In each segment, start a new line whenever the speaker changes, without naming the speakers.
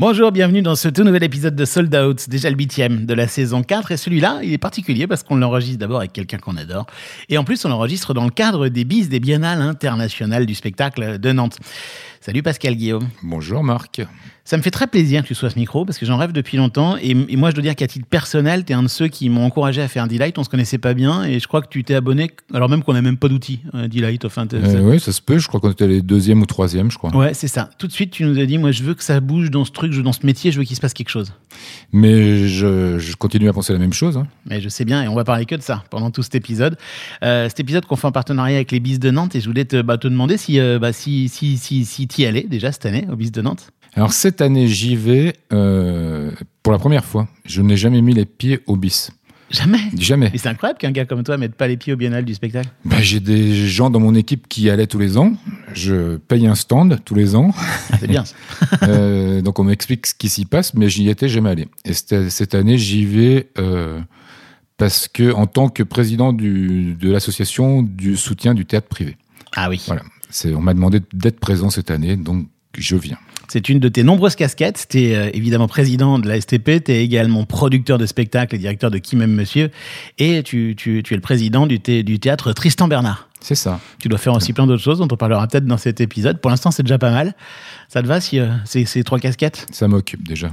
Bonjour, bienvenue dans ce tout nouvel épisode de Sold Out, déjà le huitième de la saison 4. Et celui-là, il est particulier parce qu'on l'enregistre d'abord avec quelqu'un qu'on adore. Et en plus, on l'enregistre dans le cadre des BIS des Biennales internationales du spectacle de Nantes. Salut Pascal Guillaume.
Bonjour Marc.
Ça me fait très plaisir que tu sois à ce micro parce que j'en rêve depuis longtemps. Et, moi, je dois dire qu'à titre personnel, tu es un de ceux qui m'ont encouragé à faire un Delight. On se connaissait pas bien et je crois que tu t'es abonné, alors même qu'on n'a même pas d'outil, euh, Delight. Enfin,
euh, oui, ça se peut. Je crois qu'on était les deuxième ou troisième, je crois.
Ouais, c'est ça. Tout de suite, tu nous as dit, moi, je veux que ça bouge dans ce truc, dans ce métier, je veux qu'il se passe quelque chose.
Mais je, continue à penser la même chose. Hein.
Mais je sais bien, et on va parler que de ça pendant tout cet épisode. Euh, cet épisode qu'on fait en partenariat avec les Bis de Nantes, et je voulais te, bah, te demander si, bah, si, si, si, si y allais déjà cette année au Bis de Nantes.
Alors cette année, j'y vais euh, pour la première fois. Je n'ai jamais mis les pieds au bis.
Jamais
Jamais.
Et c'est incroyable qu'un gars comme toi mette pas les pieds au biennale du spectacle.
Bah, j'ai des gens dans mon équipe qui y allaient tous les ans. Je paye un stand tous les ans.
Ah, c'est bien.
euh, donc on m'explique ce qui s'y passe, mais j'y étais jamais allé. Et cette année, j'y vais euh, parce que en tant que président du, de l'association du soutien du théâtre privé.
Ah oui.
Voilà. On m'a demandé d'être présent cette année, donc je viens.
C'est une de tes nombreuses casquettes. Tu es euh, évidemment président de la STP, tu es également producteur de spectacles et directeur de Qui m'aime monsieur, et tu, es le président du théâtre Tristan Bernard.
C'est ça.
Tu dois faire aussi plein d'autres choses dont on parlera peut-être dans cet épisode. Pour l'instant, c'est déjà pas mal. Ça te va si euh, c'est ces trois casquettes?
Ça m'occupe déjà.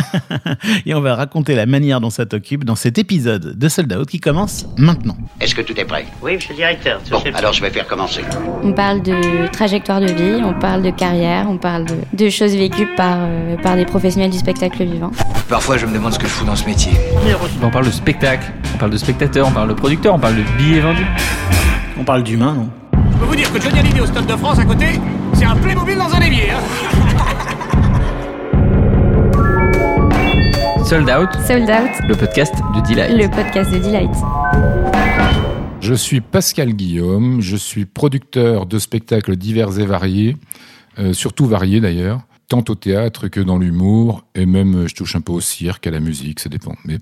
Et on va raconter la manière dont ça t'occupe dans cet épisode de Sold Out qui commence maintenant.
Est-ce que tout est prêt?
Oui, monsieur le directeur.
Bon, alors je vais faire commencer.
On parle de trajectoire de vie, on parle de carrière, on parle de, choses vécues par, euh, par des professionnels du spectacle vivant.
Parfois, je me demande ce que je fous dans ce métier.
On parle de spectacle, on parle de spectateur, on parle de producteur, on parle de billets vendus.
On parle d'humain, non
Je peux vous dire que Johnny Hallyday au Stade de France à côté, c'est un Playmobil dans un évier. Hein
Sold Out.
Sold Out.
Le podcast de Delight.
Le podcast de Delight.
Je suis Pascal Guillaume, je suis producteur de spectacles divers et variés, euh, surtout variés d'ailleurs, tant au théâtre que dans l'humour, et même euh, je touche un peu au cirque, à la musique, ça dépend, mais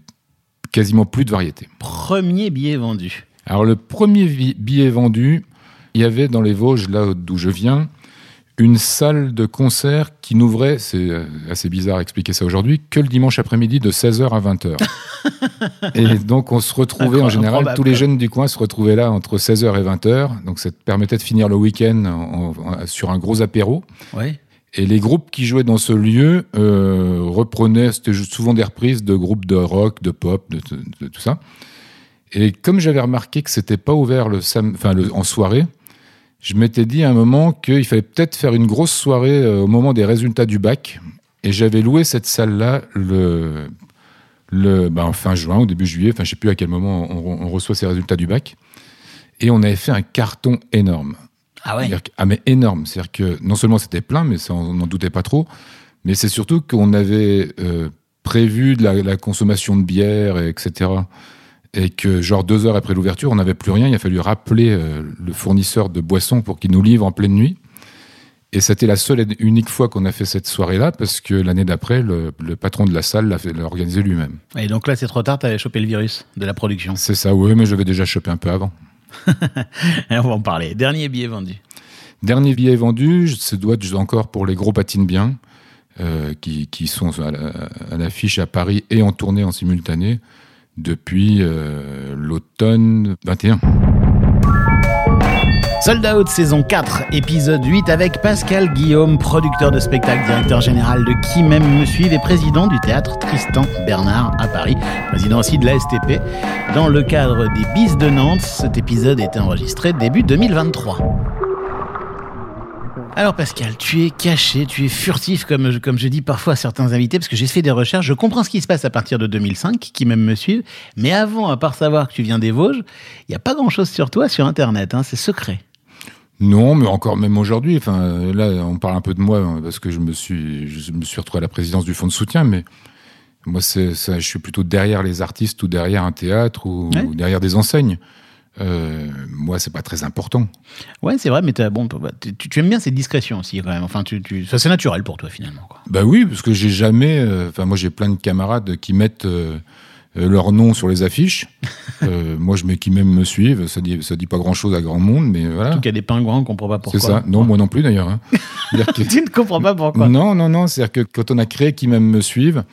quasiment plus de variété.
Premier billet vendu.
Alors le premier billet vendu, il y avait dans les Vosges, là d'où je viens, une salle de concert qui n'ouvrait, c'est euh, assez bizarre à expliquer ça aujourd'hui, que le dimanche après-midi de 16h à 20h. et donc on se retrouvait en général, tous les jeunes du coin se retrouvaient là entre 16h et 20h, donc ça permettait de finir le week-end sur un gros apéro. Et les groupes qui jouaient dans ce lieu euh, reprenaient, c'était souvent des reprises de groupes de rock, de pop, de tout ça. Et comme j'avais remarqué que c'était pas ouvert le enfin le, en soirée, je m'étais dit à un moment qu'il fallait peut-être faire une grosse soirée euh, au moment des résultats du bac. Et j'avais loué cette salle-là le, le bah, en fin juin, au début juillet, enfin je sais plus à quel moment on, reçoit ces résultats du bac. Et on avait fait un carton énorme.
Ah ouais
Ah mais énorme. C'est-à-dire que non seulement c'était plein, mais ça, on n'en doutait pas trop. Mais c'est surtout qu'on avait euh, prévu de la, la, consommation de bière, etc et que genre deux heures après l'ouverture, on n'avait plus rien. Il a fallu rappeler euh, le fournisseur de boissons pour qu'il nous livre en pleine nuit. Et c'était la seule et unique fois qu'on a fait cette soirée-là, parce que l'année d'après, le, patron de la salle l'a organisé lui-même.
Et donc là, c'est trop tard, tu avais chopé le virus de la production.
C'est ça, oui, mais j'avais déjà chopé un peu avant.
on va en parler. Dernier billet vendu.
Dernier billet vendu, ça doit être encore pour les gros patines bien, euh, qui, qui, sont à l'affiche à Paris et en tournée en simultané depuis euh, l'automne 21.
Sold Out saison 4, épisode 8 avec Pascal Guillaume, producteur de spectacle, directeur général de Qui même me suivent et président du théâtre Tristan Bernard à Paris, président aussi de la STP. Dans le cadre des Bis de Nantes, cet épisode est enregistré début 2023. Alors Pascal, tu es caché, tu es furtif comme, comme je dis parfois à certains invités, parce que j'ai fait des recherches, je comprends ce qui se passe à partir de 2005, qui même me suivent, mais avant, à part savoir que tu viens des Vosges, il n'y a pas grand-chose sur toi sur Internet, hein, c'est secret.
Non, mais encore même aujourd'hui, enfin là on parle un peu de moi parce que je me suis, je me suis retrouvé à la présidence du fonds de soutien, mais moi c'est, ça, je suis plutôt derrière les artistes ou derrière un théâtre ou derrière des enseignes. Euh, moi, c'est pas très important.
Ouais, c'est vrai, mais bon, bah, tu, aimes bien cette discrétion aussi, quand même. Enfin, tu, ça, c'est naturel pour toi, finalement. Quoi.
Bah oui, parce que j'ai jamais. Euh, enfin, moi, j'ai plein de camarades qui mettent. Euh, euh, leur nom sur les affiches. Moi, je mets qui même me suivent. Ça dit, ça dit pas grand chose à grand monde, mais voilà.
Qu'il y a des pingouins, on comprend pas
C'est
pourquoi.
ça. Non, moi non plus d'ailleurs. hein. Que-
tu ne comprends pas pourquoi.
non, non, non. C'est-à-dire que quand on a créé qui même me suivent,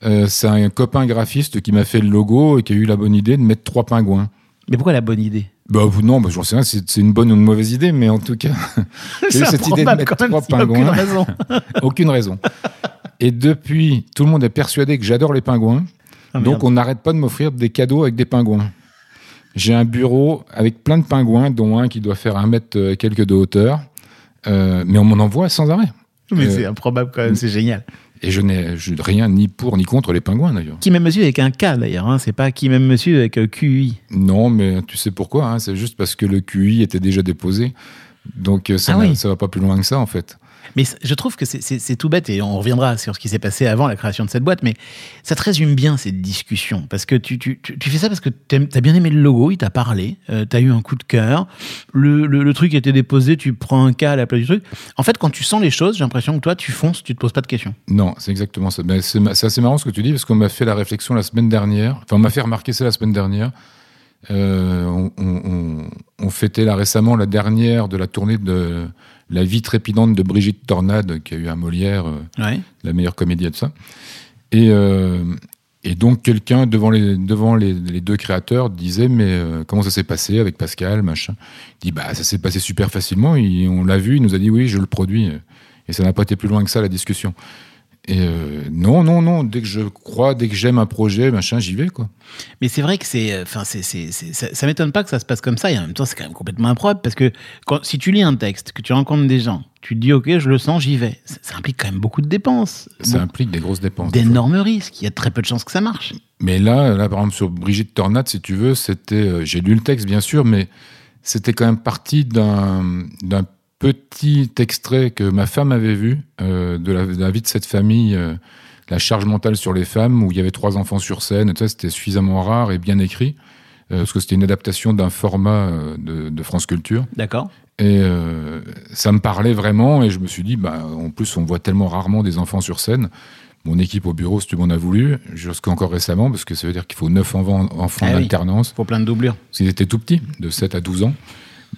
c'est un copain graphiste qui m'a fait le logo et qui a eu la bonne idée de mettre trois pingouins.
Mais pourquoi la bonne idée?
Bah non, bah, j'en sais rien, c'est c'est une bonne ou une mauvaise idée, mais en tout cas, j'ai eu cette idée de mettre trois
a aucune
pingouins.
raison.
Aucune raison. Et depuis, tout le monde est persuadé que j'adore les pingouins.
Ah,
donc on n'arrête pas de m'offrir des cadeaux avec des pingouins. J'ai un bureau avec plein de pingouins, dont un qui doit faire un mètre quelques de hauteur. Euh, mais on m'en envoie sans arrêt.
Mais
Euh,
c'est improbable quand même, c'est génial.
Et je n'ai rien ni pour ni contre les pingouins d'ailleurs.
Qui m'aime monsieur avec un K d'ailleurs, hein. c'est pas qui m'aime monsieur avec euh, QI.
Non, mais tu sais pourquoi hein, C'est juste parce que le QI était déjà déposé. Donc euh, ça
Ah oui.
ça va pas plus loin que ça en fait.
Mais je trouve que c'est- tout bête et on reviendra sur ce qui s'est passé avant la création de cette boîte, mais ça te résume bien cette discussion parce que tu, fais ça parce que tu as bien aimé le logo, il t'a parlé, tu as eu un coup de cœur, le, le, le truc était déposé, tu prends un cas à la place du truc. En fait, quand tu sens les choses, j'ai l'impression que toi, tu fonces, tu te poses pas de questions.
Non, c'est exactement ça. Mais c'est assez marrant ce que tu dis parce qu'on m'a fait la réflexion la semaine dernière. Enfin, on m'a fait remarquer ça la semaine dernière. Euh, on- on fêtait là récemment la dernière de la tournée de La vie trépidante de Brigitte Tornade, qui a eu un Molière, euh,
Ouais.
la meilleure comédienne de ça. Et, euh, et donc quelqu'un devant les devant les, les deux créateurs disait mais euh, comment ça s'est passé avec Pascal machin? Il dit bah ça s'est passé super facilement. Il- on l'a vu, il nous a dit oui je le produis. Et ça n'a pas été plus loin que ça la discussion. Et euh, non non non dès que je crois dès que j'aime un projet machin j'y vais quoi.
Mais c'est vrai que c'est, euh, enfin, c'est, ça, ça m'étonne pas que ça se passe comme ça. Et en même temps, c'est quand même complètement improbable parce que quand, si tu lis un texte, que tu rencontres des gens, tu te dis ok, je le sens, j'y vais. Ça, ça implique quand même beaucoup de dépenses,
Ça
Bon,
implique des grosses dépenses.
d'énormes risques. Il y a très peu de chances que ça marche.
Mais là, là, par exemple, sur Brigitte Tornade, si tu veux, c'était. euh, J'ai lu le texte, bien sûr, mais c'était quand même parti d'un d'un petit extrait que ma femme avait vu euh, de, la, de la vie de cette famille, euh, la charge mentale sur les femmes, où il y avait trois enfants sur scène. Et tout ça, c'était suffisamment rare et bien écrit, euh, parce que c'était une adaptation d'un format euh, de, de France Culture.
D'accord.
Et euh, ça me parlait vraiment, et je me suis dit, bah, en plus, on voit tellement rarement des enfants sur scène. Mon équipe au bureau, si tu m'en as voulu, jusqu'encore récemment, parce que ça veut dire qu'il faut 9 enfants, enfants
Ah oui.
d'alternance,
Faut plein de doublures.
parce qu'ils étaient tout petits, de 7 à 12 ans.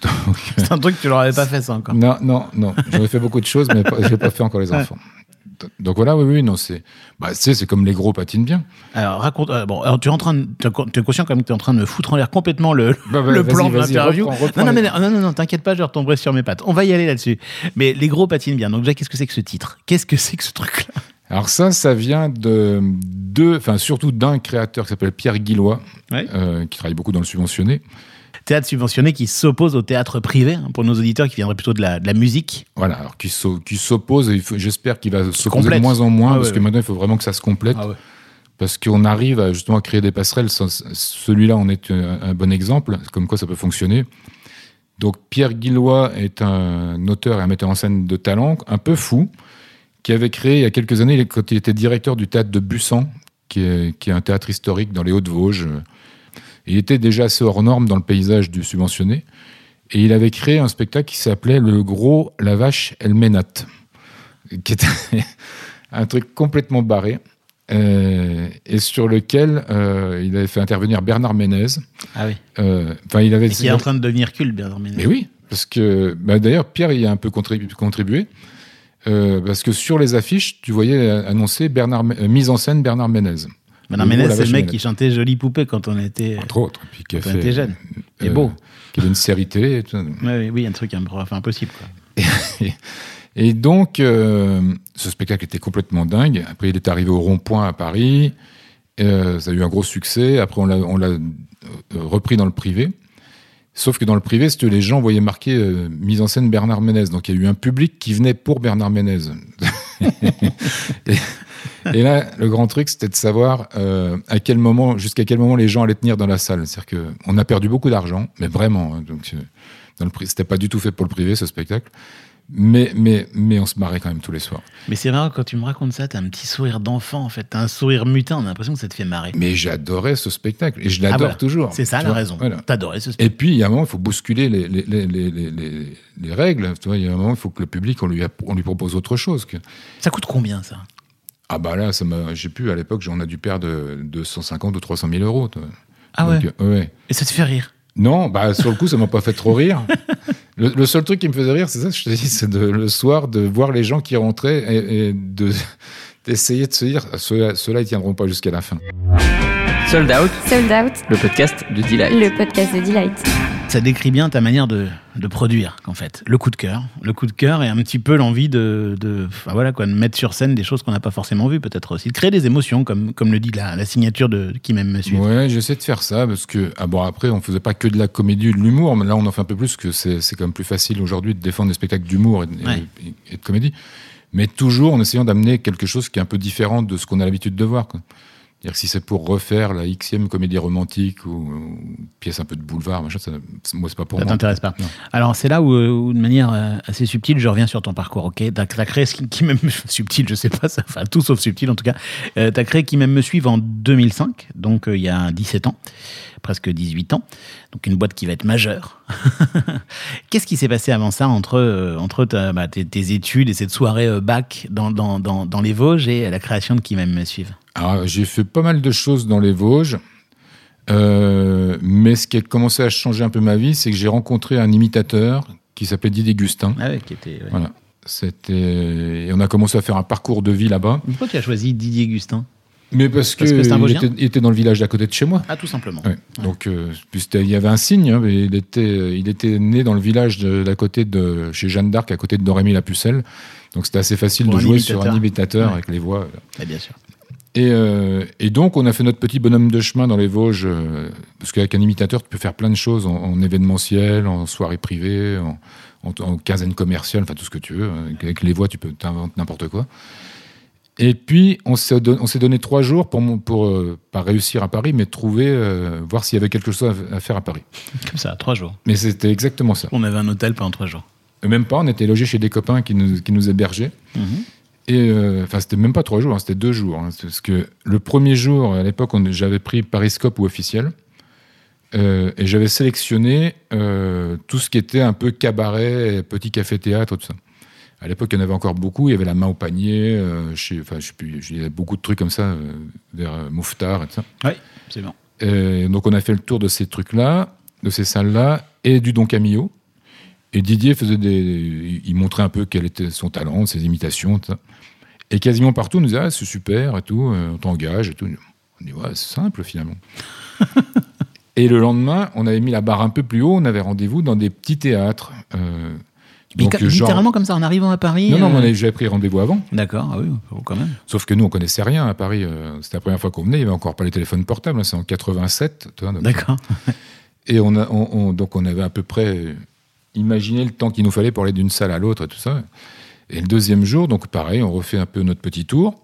C'est un truc que tu leur avais pas fait ça encore.
non, non, non. J'en ai fait beaucoup de choses, mais j'ai pas fait encore les enfants. Donc voilà, oui, oui, non, c'est, bah, tu sais, c'est comme les gros patinent bien.
Alors raconte. euh, bon, alors tu es en train, de, tu es conscient quand même que tu es en train de me foutre en l'air complètement le,
Bah, bah,
le plan de l'interview. Non, non, mais non, non, non, t'inquiète pas, je retomberai sur mes pattes. On va y aller là-dessus. Mais les gros patinent bien. Donc déjà, qu'est-ce que c'est que ce titre? Qu'est-ce que c'est que ce truc-là?
Alors ça, ça vient de deux, enfin surtout d'un créateur qui s'appelle Pierre Guillois,
Ouais.
euh, qui travaille beaucoup dans le subventionné.
Théâtre subventionné qui s'oppose au théâtre privé, hein, pour nos auditeurs qui viendraient plutôt de la, de la musique.
Voilà, alors qui s'o- qui s'oppose, j'espère qu'il va s'opposer de moins en moins,
Ah
parce
ouais,
que
ouais.
maintenant il faut vraiment que ça se complète,
Ah ouais.
parce qu'on arrive à justement à créer des passerelles. Celui-là en est un, un bon exemple, comme quoi ça peut fonctionner. Donc Pierre Guillois est un auteur et un metteur en scène de talent, un peu fou, qui avait créé il y a quelques années, quand il était directeur du théâtre de Bussan, qui est, qui est un théâtre historique dans les Hauts-de-Vosges. Il était déjà assez hors norme dans le paysage du subventionné. Et il avait créé un spectacle qui s'appelait Le Gros, la Vache, elle ménate. Qui était un truc complètement barré. euh, et sur lequel euh, il avait fait intervenir Bernard Ménez.
Ah oui.
Euh, Enfin, il avait.
Et qui est en train de devenir culte, bien Ménez.
Mais oui, parce que bah, d'ailleurs Pierre y a un peu contribu- contribué. parce que sur les affiches, tu voyais annoncer Bernard, mise en scène Bernard Ménez.
Ménez,
la
c'est le mec qui chantait Jolie Poupée quand on était,
Entre autres. Puis qui a
quand on était jeune. Et
euh,
beau.
Qui avait une série télé. et tout.
Ouais, oui, oui, un truc enfin, impossible. Quoi.
Et donc, euh, ce spectacle était complètement dingue. Après, il est arrivé au Rond-Point à Paris. Euh, ça a eu un gros succès. Après, on l'a, repris dans le privé. Sauf que dans le privé, c'était les gens voyaient marqué euh, mise en scène Bernard Ménez. Donc, il y a eu un public qui venait pour Bernard Ménez. et, et là, le grand truc, c'était de savoir euh, à quel moment, jusqu'à quel moment les gens allaient tenir dans la salle. C'est-à-dire qu'on a perdu beaucoup d'argent, mais vraiment. hein. donc, euh, dans le pri- c'était pas du tout fait pour le privé, ce spectacle. Mais, mais, mais on se marrait quand même tous les soirs.
Mais c'est marrant, quand tu me racontes ça, t'as un petit sourire d'enfant, en fait. T'as un sourire mutin, on a l'impression que ça te fait marrer.
Mais j'adorais ce spectacle et je l'adore
Ah, voilà.
toujours.
C'est ça la
vois,
raison.
voilà.
T'adorais ce
Et
spectacle.
puis, il y a un moment, il faut bousculer les, les, les, les, les- les- les règles. Tu vois, il y a un moment, il faut que le public, on lui, on lui propose autre chose. Que...
Ça coûte combien, ça?
Ah bah là, ça m'a, j'ai pu à l'époque, on a dû perdre 250 ou 300 000 euros.
Ah
Donc,
ouais.
euh, ouais.
Et ça te fait rire?
Non, bah sur le coup, ça m'a pas fait trop rire. Le, le seul truc qui me faisait rire, c'est ça, je te dis, c'est de, le soir de voir les gens qui rentraient et, et de d'essayer de se dire, ceux-là, ceux-là, ils tiendront pas jusqu'à la fin.
Sold Out,
Sold Out,
le podcast de Delight.
le podcast de Delight.
Ça décrit bien ta manière de, de produire, en fait. Le coup de cœur. Le coup de cœur et un petit peu l'envie de, de, enfin, voilà, quoi, de mettre sur scène des choses qu'on n'a pas forcément vues, peut-être aussi. De créer des émotions, comme, comme le dit la, la signature de Qui m'aime me suivre.
Ouais, j'essaie de faire ça parce que, ah bon, après, on faisait pas que de la comédie ou de l'humour, mais là, on en fait un peu plus que c'est, c'est quand même plus facile aujourd'hui de défendre des spectacles d'humour et, de-
Ouais.
et- et de comédie. Mais toujours en essayant d'amener quelque chose qui est un peu différent de ce qu'on a l'habitude de voir, quoi. C'est-à-dire que si c'est pour refaire la xème comédie romantique ou, ou pièce un peu de boulevard, machin, ça, moi, c'est pas pour
Ça
moi.
t'intéresse pas.
Non.
Alors c'est là où, euh, où, de manière euh, assez subtile, je reviens sur ton parcours. Ok, t'as t'as créé ce qui, qui m'aime subtil, je sais pas, ça, enfin tout sauf subtil en tout cas. Euh, t'as créé qui m'aime me suivre en 2005, donc euh, il y a 17 ans, presque 18 ans. Donc une boîte qui va être majeure. Qu'est-ce qui s'est passé avant ça entre euh, entre ta- bah, tes, tes études et cette soirée euh, bac dans, dans, dans, dans les Vosges et la création de qui m'aime me suivre?
Alors, j'ai fait pas mal de choses dans les Vosges. Euh, mais ce qui a commencé à changer un peu ma vie, c'est que j'ai rencontré un imitateur qui s'appelait Didier Gustin.
Ah ouais, qui était. ouais.
Voilà. C'était et on a commencé à faire un parcours de vie là-bas.
Pourquoi tu as choisi Didier Gustin?
Mais parce
Parce que
il, était, il était dans le village d'à côté de chez moi.
Ah tout simplement.
Ouais. Donc euh, il y avait un signe. hein, mais il était il était né dans le village d'à côté de chez Jeanne d'Arc, à côté de Norémie la Pucelle. Donc c'était assez facile
Pour
de jouer sur un imitateur
Ouais.
avec les voix.
Ah, bien sûr.
Et, euh, et donc, on a fait notre petit bonhomme de chemin dans les Vosges, euh, parce qu'avec un imitateur, tu peux faire plein de choses en, en événementiel, en soirée privée, en, en, en quinzaine commerciale, enfin tout ce que tu veux. Avec les voix, tu peux t'inventer n'importe quoi. Et puis, on s'est don- on s'est donné trois jours pour, mon- pour euh, pas réussir à Paris, mais trouver, euh, voir s'il y avait quelque chose à, à faire à Paris.
Comme ça, trois jours.
Mais c'était exactement ça.
On avait un hôtel pendant trois jours.
Et Même pas, on était logé chez des copains qui nous, qui nous hébergeaient. Et euh, enfin, c'était même pas trois jours, hein, c'était deux jours. hein, parce que le premier jour, à l'époque, j'avais pris Pariscope ou officiel. euh, et j'avais sélectionné euh, tout ce qui était un peu cabaret, petit café-théâtre, tout ça. À l'époque, il y en avait encore beaucoup. Il y avait la main au panier. euh, chez- enfin, je plus, il y avait beaucoup de trucs comme ça, euh, vers euh, Mouffetard et tout ça.
Oui, c'est bon.
Donc on a fait le tour de ces trucs-là, de ces salles-là, et du Don Camillo. Et Didier faisait des, il montrait un peu quel était son talent, ses imitations, tout ça. Et quasiment partout, on nous disait ah c'est super et tout, euh, on t'engage et tout. On dit ouais c'est simple finalement. et le lendemain, on avait mis la barre un peu plus haut, on avait rendez-vous dans des petits théâtres. Euh,
Mais
donc, genre-
littéralement comme ça, en arrivant à Paris.
Non non,
euh,
mais on avait- j'avais pris rendez-vous avant.
D'accord, ah oui, quand même.
Sauf que nous, on connaissait rien à Paris. euh, C'était la première fois qu'on venait. Il n'y avait encore pas les téléphones portables. hein, C'est en 87. tu vois, donc-
D'accord.
Et on a, on- on- donc on avait à peu près imaginé le temps qu'il nous fallait pour aller d'une salle à l'autre et tout ça. Et le deuxième jour, donc pareil, on refait un peu notre petit tour.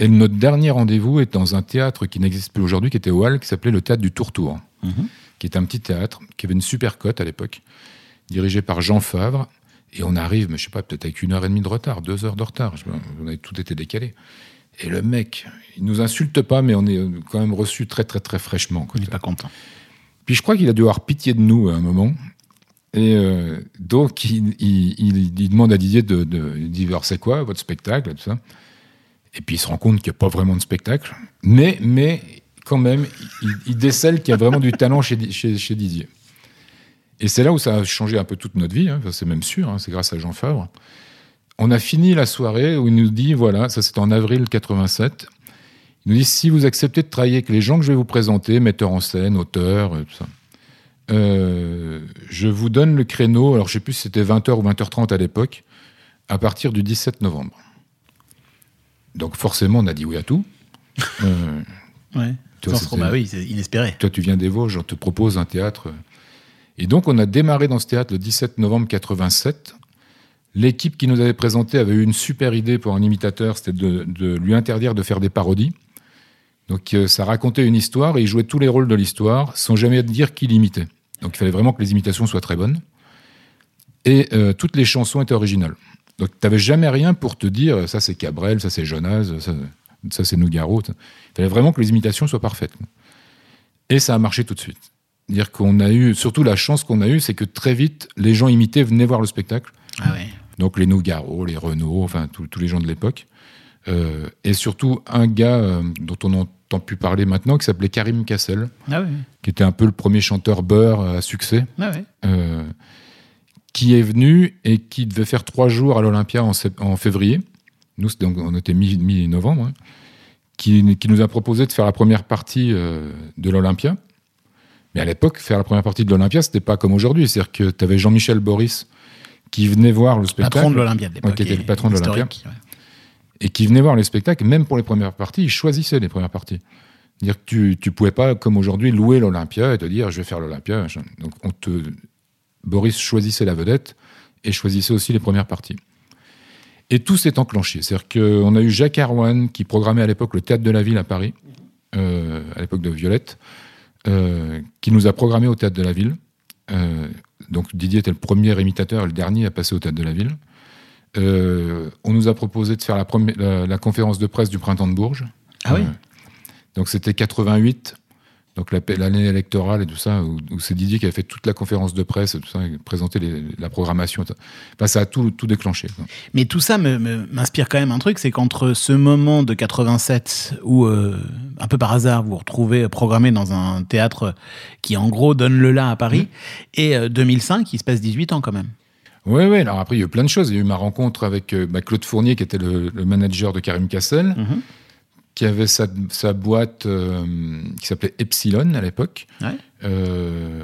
Et notre dernier rendez-vous est dans un théâtre qui n'existe plus aujourd'hui, qui était au Hall, qui s'appelait le Théâtre du Tour-Tour,
Mhm.
qui est un petit théâtre qui avait une super cote à l'époque, dirigé par Jean Favre. Et on arrive, mais je sais pas, peut-être avec une heure et demie de retard, deux heures de retard. Je sais pas, on avait tout été décalé. Et le mec, il nous insulte pas, mais on est quand même reçu très très très fraîchement. quoi.
Il n'est pas content.
Puis je crois qu'il a dû avoir pitié de nous à un moment. Et euh, donc, il, il- il- il demande à Didier de, de alors c'est quoi votre spectacle tout ça. Et puis il se rend compte qu'il n'y a pas vraiment de spectacle. Mais, mais quand même, il, décèle qu'il y a vraiment du talent chez, Di- chez, chez Didier. Et c'est là où ça a changé un peu toute notre vie. hein. C'est même sûr, hein, c'est grâce à Jean Favre. On a fini la soirée où il nous dit, voilà, ça c'était en avril 87. Il nous dit, si vous acceptez de travailler avec les gens que je vais vous présenter, metteurs en scène, auteurs, tout ça, euh, je vous donne le créneau, alors je sais plus si c'était 20h ou 20h30 à l'époque, à partir du 17 novembre. Donc forcément, on a dit oui à tout. Euh,
Ouais. Sans bah oui, c'est inespéré.
toi, tu viens des Vosges, on te propose un théâtre. Et donc, on a démarré dans ce théâtre le 17 novembre 87. L'équipe qui nous avait présenté avait eu une super idée pour un imitateur, c'était de, lui interdire de faire des parodies. Donc, euh, ça racontait une histoire et il jouait tous les rôles de l'histoire sans jamais dire qui l'imitait. Donc, il fallait vraiment que les imitations soient très bonnes. Et euh, toutes les chansons étaient originales. Donc, tu n'avais jamais rien pour te dire ça c'est Cabrel, ça c'est Jonas, ça, ça c'est Nougaro. Il fallait vraiment que les imitations soient parfaites. Et ça a marché tout de suite. Dire qu'on a eu, surtout la chance qu'on a eue, c'est que très vite, les gens imités venaient voir le spectacle.
Ah ouais.
Donc les Nougaro, les Renault, enfin tous tous les gens de l'époque. Euh, et surtout un gars euh, dont on n'entend plus parler maintenant, qui s'appelait Karim Kassel,
Ah
qui était un peu le premier chanteur beurre à succès,
Ah
euh, qui est venu et qui devait faire trois jours à l'Olympia en, février. Nous, c'était donc- on était mi- mi-novembre. hein, qui, qui nous a proposé de faire la première partie de l'Olympia. Mais à l'époque, faire la première partie de l'Olympia, c'était pas comme aujourd'hui. C'est-à-dire que tu avais Jean-Michel Boris qui venait voir le spectacle.
Patron de l'Olympia de l'époque.
Ouais, qui était le patron de l'Olympia.
ouais.
Et qui venait voir les spectacles, même pour les premières parties, il choisissait les premières parties. Dire que tu, tu pouvais pas, comme aujourd'hui, louer l'Olympia et te dire je vais faire l'Olympia. Donc on te, Boris choisissait la vedette et choisissait aussi les premières parties. Et tout s'est enclenché. C'est-à-dire qu'on a eu Jacques Arwan qui programmait à l'époque le Théâtre de la Ville à Paris, euh, à l'époque de Violette, qui nous a programmé au Théâtre de la Ville. Euh, donc Didier était le premier imitateur le dernier à passer au Théâtre de la Ville. Euh, on nous a proposé de faire la, première- la, la conférence de presse du printemps de Bourges.
Ah oui.
Euh, donc c'était 88, donc la- l'année électorale et tout ça, où, où c'est Didier qui avait fait toute la conférence de presse, et tout ça, présenté les- la programmation. Enfin, ça a tout, tout déclenché. quoi.
Mais tout ça m'inspire quand même un truc, c'est qu'entre ce moment de 87 où, euh, un peu par hasard, vous vous retrouvez programmé dans un théâtre qui en gros donne le là à Paris, et euh, 2005, il se passe 18 ans quand même.
Oui, oui. Alors après, il y a eu plein de choses. Il y a eu ma rencontre avec euh, bah, Claude Fournier, qui était le, le manager de Karim Cassel,
Mhm.
qui avait sa, sa boîte euh, qui s'appelait Epsilon à l'époque,
Ouais.
euh,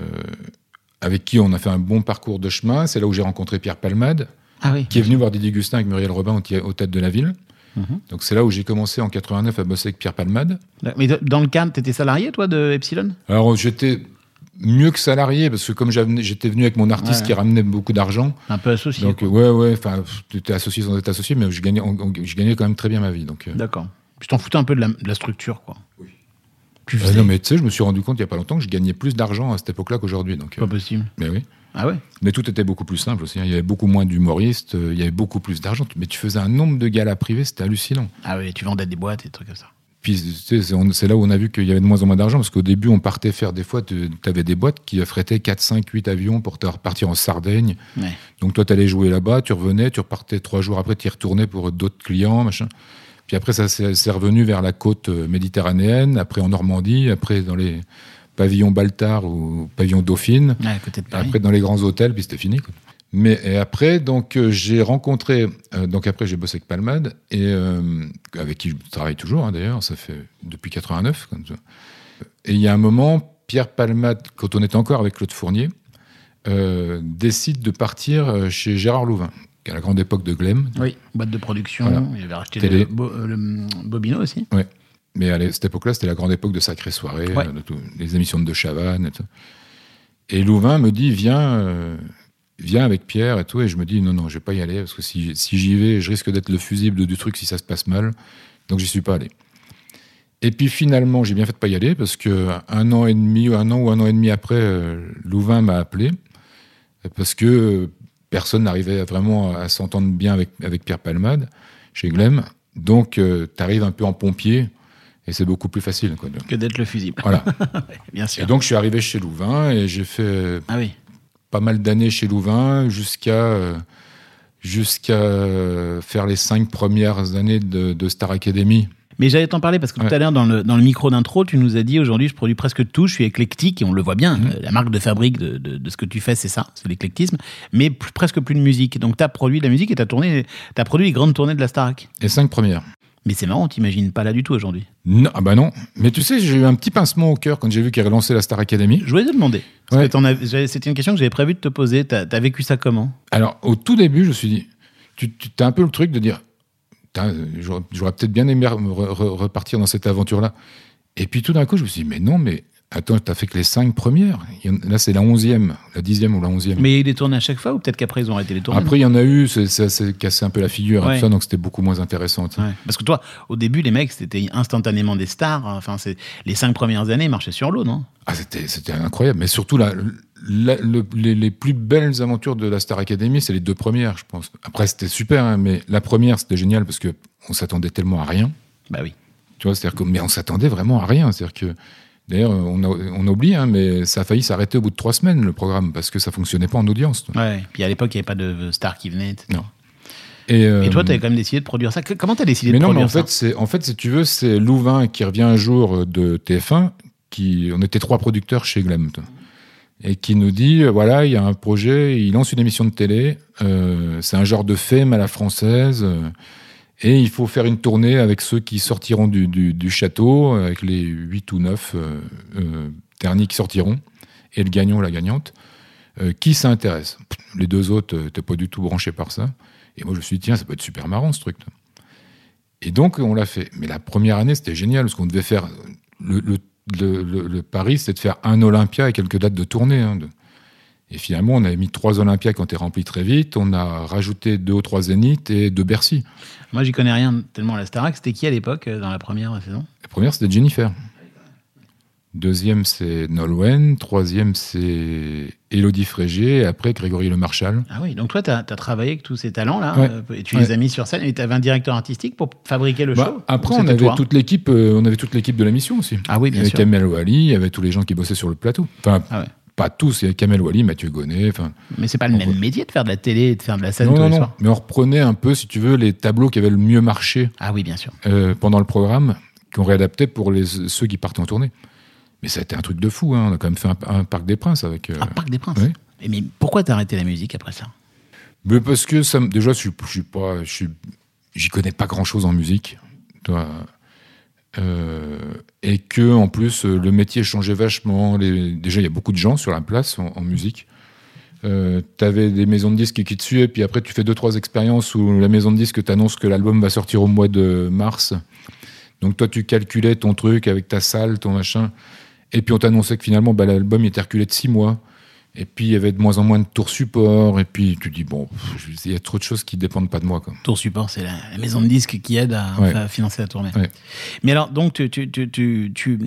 avec qui on a fait un bon parcours de chemin. C'est là où j'ai rencontré Pierre Palmade,
Ah oui.
qui est venu voir Didier Gustin avec Muriel Robin au, au Tête de la Ville.
Mhm.
Donc c'est là où j'ai commencé en 89 à bosser avec Pierre Palmade.
Mais dans le cadre, t'étais salarié, toi, de Epsilon?
Alors j'étais mieux que salarié parce que comme j'avais- j'étais venu avec mon artiste
Ouais.
qui ramenait beaucoup d'argent,
Un peu associé.
donc ouais ouais, enfin tu étais associé sans être associé, mais je gagnais, on- on- je gagnais quand même très bien ma vie. Donc euh,
D'accord. Je t'en foutais un peu de la, de la structure, quoi. Tu
euh,
faisais.
non mais tu sais, je me suis rendu compte il y a pas longtemps que je gagnais plus d'argent à cette époque-là qu'aujourd'hui. Donc euh,
Pas possible.
mais oui,
Ah ouais?
Mais tout était beaucoup plus simple aussi. hein. Il y avait beaucoup moins d'humoristes, euh, il y avait beaucoup plus d'argent, mais tu faisais un nombre de galas privés, c'était hallucinant.
Ah ouais, tu vendais des boîtes et des trucs comme ça.
Puis tu sais, c'est là où on a vu qu'il y avait de moins en moins d'argent, parce qu'au début, on partait faire des fois, tu avais des boîtes qui affrétaient 4, 5, 8 avions pour te repartir en Sardaigne.
Ouais.
Donc toi, tu allais jouer là-bas, tu revenais, tu repartais trois jours après, tu y retournais pour d'autres clients, machin. Puis après, ça s'est c'est revenu vers la côte euh, méditerranéenne, après en Normandie, après dans les pavillons Baltard ou pavillons Dauphine, après dans les grands hôtels, puis c'était fini. quoi. Mais et après, donc euh, j'ai rencontré, euh, donc après j'ai bossé avec Palmade et euh, avec qui je travaille toujours hein, d'ailleurs, ça fait depuis 89. comme ça. Et il y a un moment, Pierre Palmade, quand on était encore avec Claude Fournier, euh, décide de partir chez Gérard Louvain, à la grande époque de Glem.
Oui, boîte de production.
Voilà.
Il avait racheté
Télé.
le, Bo- euh, le Bobino aussi.
Mais à cette époque-là, c'était la grande époque de Sacrée Soirée,
Ouais.
euh, de tout- les émissions de De Chavannes et tout. Et Louvain me dit, viens, euh, viens avec Pierre et tout. Et je me dis, non, non, je vais pas y aller, parce que si, si j'y vais, je risque d'être le fusible du truc si ça se passe mal. Donc j'y suis pas allé. Et puis finalement, j'ai bien fait de pas y aller, parce que un an et demi, ou un an ou un an et demi après, euh, Louvain m'a appelé, parce que euh, personne n'arrivait vraiment à s'entendre bien avec, avec Pierre Palmade, chez Glem. Donc, tu arrives un peu en pompier, et c'est beaucoup plus facile. Quoi.
Que d'être le fusible.
Voilà.
Bien sûr.
Et donc, je suis arrivé chez Louvain, et j'ai fait
Ah oui.
pas mal d'années chez Louvain, jusqu'à euh, jusqu'à euh, faire les cinq premières années de, de Star Academy.
Mais j'allais t'en parler parce que tout à l'heure, dans le, dans le micro d'intro, tu nous as dit aujourd'hui, je produis presque tout, je suis éclectique, et on le voit bien.
Mhm.
La marque de fabrique de, de- de ce que tu fais, c'est ça, c'est l'éclectisme, mais plus- presque plus de musique. Donc, tu as produit de la musique et tu as, produit les grandes tournées de la Starac.
Les cinq premières.
Mais c'est marrant, t'imagines pas là du tout aujourd'hui.
Non, ah bah non. Mais tu sais, j'ai eu un petit pincement au cœur quand j'ai vu qu'il relancé la Star Academy.
Je voulais te demander.
Ouais.
as- C'était une question que j'avais prévu de te poser. T'as as vécu ça comment?
Alors, au tout début, je me suis dit, tu, tu as un peu le truc de dire, j'aurais peut-être bien aimé re- re- repartir dans cette aventure-là. Et puis tout d'un coup, je me suis dit, mais non, mais attends, t'as fait que les cinq premières. Là, c'est la onzième, la dixième ou la onzième.
Mais il y a eu des tournées à chaque fois ou peut-être qu'après ils ont arrêté les tournées?
Après, il y en a eu, ça s'est cassé un peu la figure,
Ouais.
ça, donc c'était beaucoup moins intéressant.
Ouais. Parce que toi, au début, les mecs, c'était instantanément des stars. Enfin, c'est les cinq premières années, ils marchaient sur l'eau, non?
Ah, c'était, incroyable. Mais surtout, la, la- le- les, les plus belles aventures de la Star Academy, c'est les deux premières, je pense. Après, c'était super, hein, mais la première, c'était génial parce que on s'attendait tellement à rien.
Bah oui.
Tu vois, c'est-à-dire que, mais on s'attendait vraiment à rien. C'est-à-dire que, d'ailleurs, on, a, on oublie, hein, mais ça a failli s'arrêter au bout de trois semaines, le programme, parce que ça fonctionnait pas en audience. tu vois.
Ouais. Puis à l'époque, il n'y avait pas de stars qui venaient. etc.
Non. Et, euh,
Et toi, tu avais quand même décidé de produire ça. Comment tu as décidé
mais
de
non, mais
produire
en
ça
fait, c'est, en fait, si tu veux, c'est Louvain qui revient un jour de TF1, qui, on était trois producteurs chez Glem, toi, et qui nous dit, euh, voilà, il y a un projet, il lance une émission de télé, euh, c'est un genre de femme à la française, euh, et il faut faire une tournée avec ceux qui sortiront du, château, avec les huit ou neuf euh, euh, derniers qui sortiront, et le gagnant ou la gagnante, euh, qui s'intéresse. Les deux autres, euh, t'es pas du tout branché par ça. Et moi, je me suis dit, tiens, ça peut être super marrant, ce truc. Et donc, on l'a fait. Mais la première année, c'était génial, parce qu'on devait faire. Le, le, pari, c'était de faire un Olympia et quelques dates de tournée. hein, Et finalement, on avait mis trois Olympias qui ont été remplis très vite. On a rajouté deux ou trois Zénith et deux Bercy.
Moi, j'y connais rien tellement à la Starac. C'était qui à l'époque, euh, dans la première saison?
La première, c'était Jennifer. Deuxième, c'est Nolwenn. Troisième, c'est Élodie Frégé. Et après, Grégory Le Marchal.
Ah oui, donc toi, tu as, travaillé avec tous ces talents-là,
Ouais.
euh, et tu
Ouais.
les as mis sur scène, et tu avais un directeur artistique pour fabriquer le
Bah,
show?
après, on avait toute l'équipe. euh, on avait toute l'équipe de la mission aussi.
Ah oui,
Il y
bien
avait
sûr.
Kamel Wally, il y avait tous les gens qui bossaient sur le plateau. Enfin,
Ah ouais.
Pas tous. Il y avait Kamel Wally, Mathieu Gonnet.
Mais c'est pas le même métier de faire de la télé et de faire de la scène
non,
tous
non,
les
non.
soirs.
Mais on reprenait un peu, si tu veux, les tableaux qui avaient le mieux marché
Ah oui, bien sûr.
euh, pendant le programme, qu'on réadaptait pour les, ceux qui partaient en tournée. Mais ça a été un truc de fou. hein. On a quand même fait un, un Parc des Princes avec. euh,
Un Parc des Princes.
oui.
Mais pourquoi t'as arrêté la musique après ça?
Mais parce que ça, déjà, je suis, je suis pas, je suis, j'y connais pas grand chose en musique, toi. Euh, et que en plus euh, le métier changeait vachement. Déjà, il y a beaucoup de gens sur la place en, musique. Euh, T'avais des maisons de disques qui te suivent, puis après tu fais deux trois expériences où la maison de disques t'annonce que l'album va sortir au mois de mars. Donc toi, tu calculais ton truc avec ta salle, ton machin, et puis on t'annonçait que finalement bah, l'album était reculé de six mois. Et puis il y avait de moins en moins de tours support. Et puis tu dis, bon, il y a trop de choses qui dépendent pas de moi. Quoi.
Tour Support, c'est la, la maison de disques qui aide à,
Ouais.
à financer la tournée.
Ouais.
Mais alors, donc, tu, tu, tu, tu, tu-